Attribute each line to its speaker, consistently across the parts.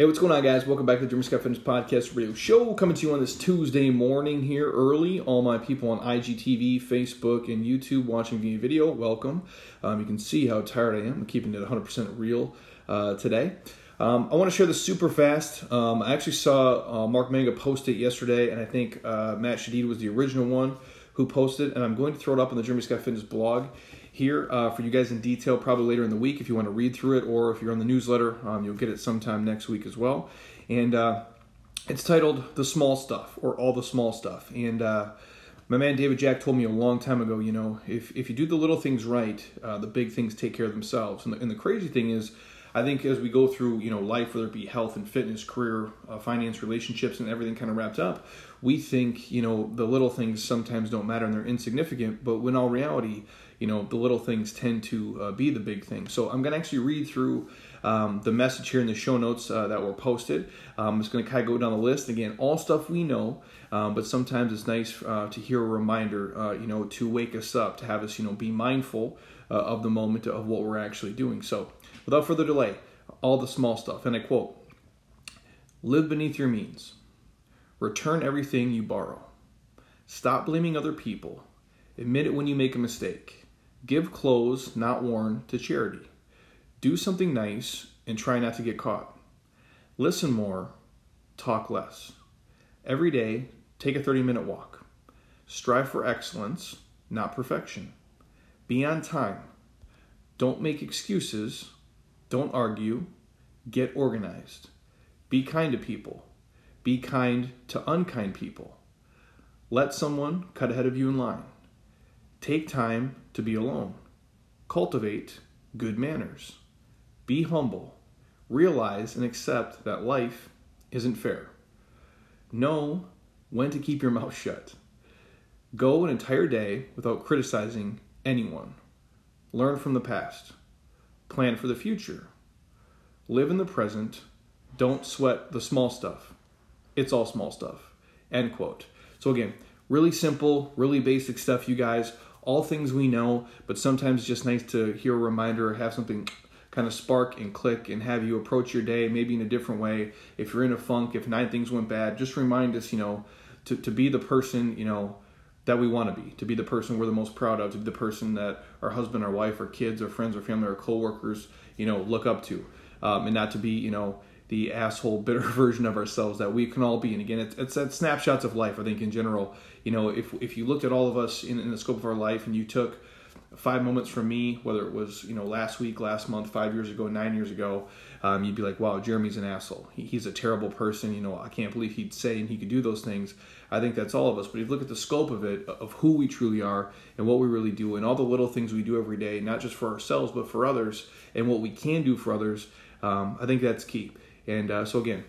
Speaker 1: Hey, what's going on, guys? Welcome back to the Jeremy Scott Fitness Podcast Radio Show. Coming to you on this Tuesday morning here early. All my people on IGTV, Facebook, and YouTube watching via video, welcome. Um, you can see how tired I am. I'm keeping it 100% real uh, today. Um, I want to share this super fast. Um, I actually saw uh, Mark Manga post it yesterday, and I think uh, Matt Shadid was the original one who posted, and I'm going to throw it up on the Jeremy Scott Fitness blog here uh, for you guys in detail probably later in the week if you want to read through it or if you're on the newsletter um, you'll get it sometime next week as well. And uh, it's titled the small stuff or all the small stuff. And uh, my man david jack told me a long time ago you know if, if you do the little things right uh, the big things take care of themselves. And the, and the crazy thing is I think as we go through, you know, life, whether it be health and fitness, career, uh, finance, relationships, and everything kind of wrapped up, we think, you know, the little things sometimes don't matter and they're insignificant. But when all reality, you know, the little things tend to uh, be the big thing. So I'm going to actually read through um, the message here in the show notes uh, that were posted. Um, just going to kind of go down the list. Again, all stuff we know, um, but sometimes it's nice uh, to hear a reminder, uh, you know, to wake us up, to have us, you know, be mindful uh, of the moment of what we're actually doing. So Without further delay, all the small stuff. And I quote Live beneath your means, return everything you borrow, stop blaming other people, admit it when you make a mistake, give clothes not worn to charity, do something nice and try not to get caught, listen more, talk less. Every day, take a 30 minute walk. Strive for excellence, not perfection. Be on time. Don't make excuses don't argue. Get organized. Be kind to people. Be kind to unkind people. Let someone cut ahead of you in line. Take time to be alone. Cultivate good manners. Be humble. Realize and accept that life isn't fair. Know when to keep your mouth shut. Go an entire day without criticizing anyone. Learn from the past. Plan for the future. Live in the present. Don't sweat the small stuff. It's all small stuff. End quote. So, again, really simple, really basic stuff, you guys. All things we know, but sometimes just nice to hear a reminder or have something kind of spark and click and have you approach your day maybe in a different way. If you're in a funk, if nine things went bad, just remind us, you know, to, to be the person, you know, that we want to be, to be the person we're the most proud of, to be the person that our husband, our wife, our kids, our friends, our family, our coworkers, you know, look up to, um, and not to be, you know, the asshole, bitter version of ourselves that we can all be. And again, it's, it's snapshots of life. I think in general, you know, if if you looked at all of us in, in the scope of our life, and you took five moments from me, whether it was you know last week, last month, five years ago, nine years ago, um, you'd be like, wow, Jeremy's an asshole. He, he's a terrible person. You know, I can't believe he'd say and he could do those things. I think that's all of us. But if you look at the scope of it, of who we truly are and what we really do, and all the little things we do every day, not just for ourselves but for others, and what we can do for others, um, I think that's key. And uh, so again,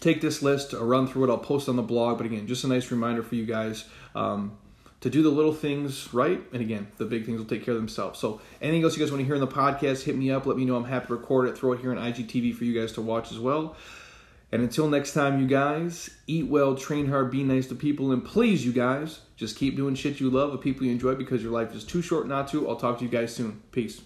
Speaker 1: take this list, I'll run through it. I'll post on the blog. But again, just a nice reminder for you guys. Um, to do the little things right. And again, the big things will take care of themselves. So, anything else you guys want to hear in the podcast, hit me up. Let me know. I'm happy to record it, throw it here on IGTV for you guys to watch as well. And until next time, you guys, eat well, train hard, be nice to people, and please, you guys, just keep doing shit you love with people you enjoy because your life is too short not to. I'll talk to you guys soon. Peace.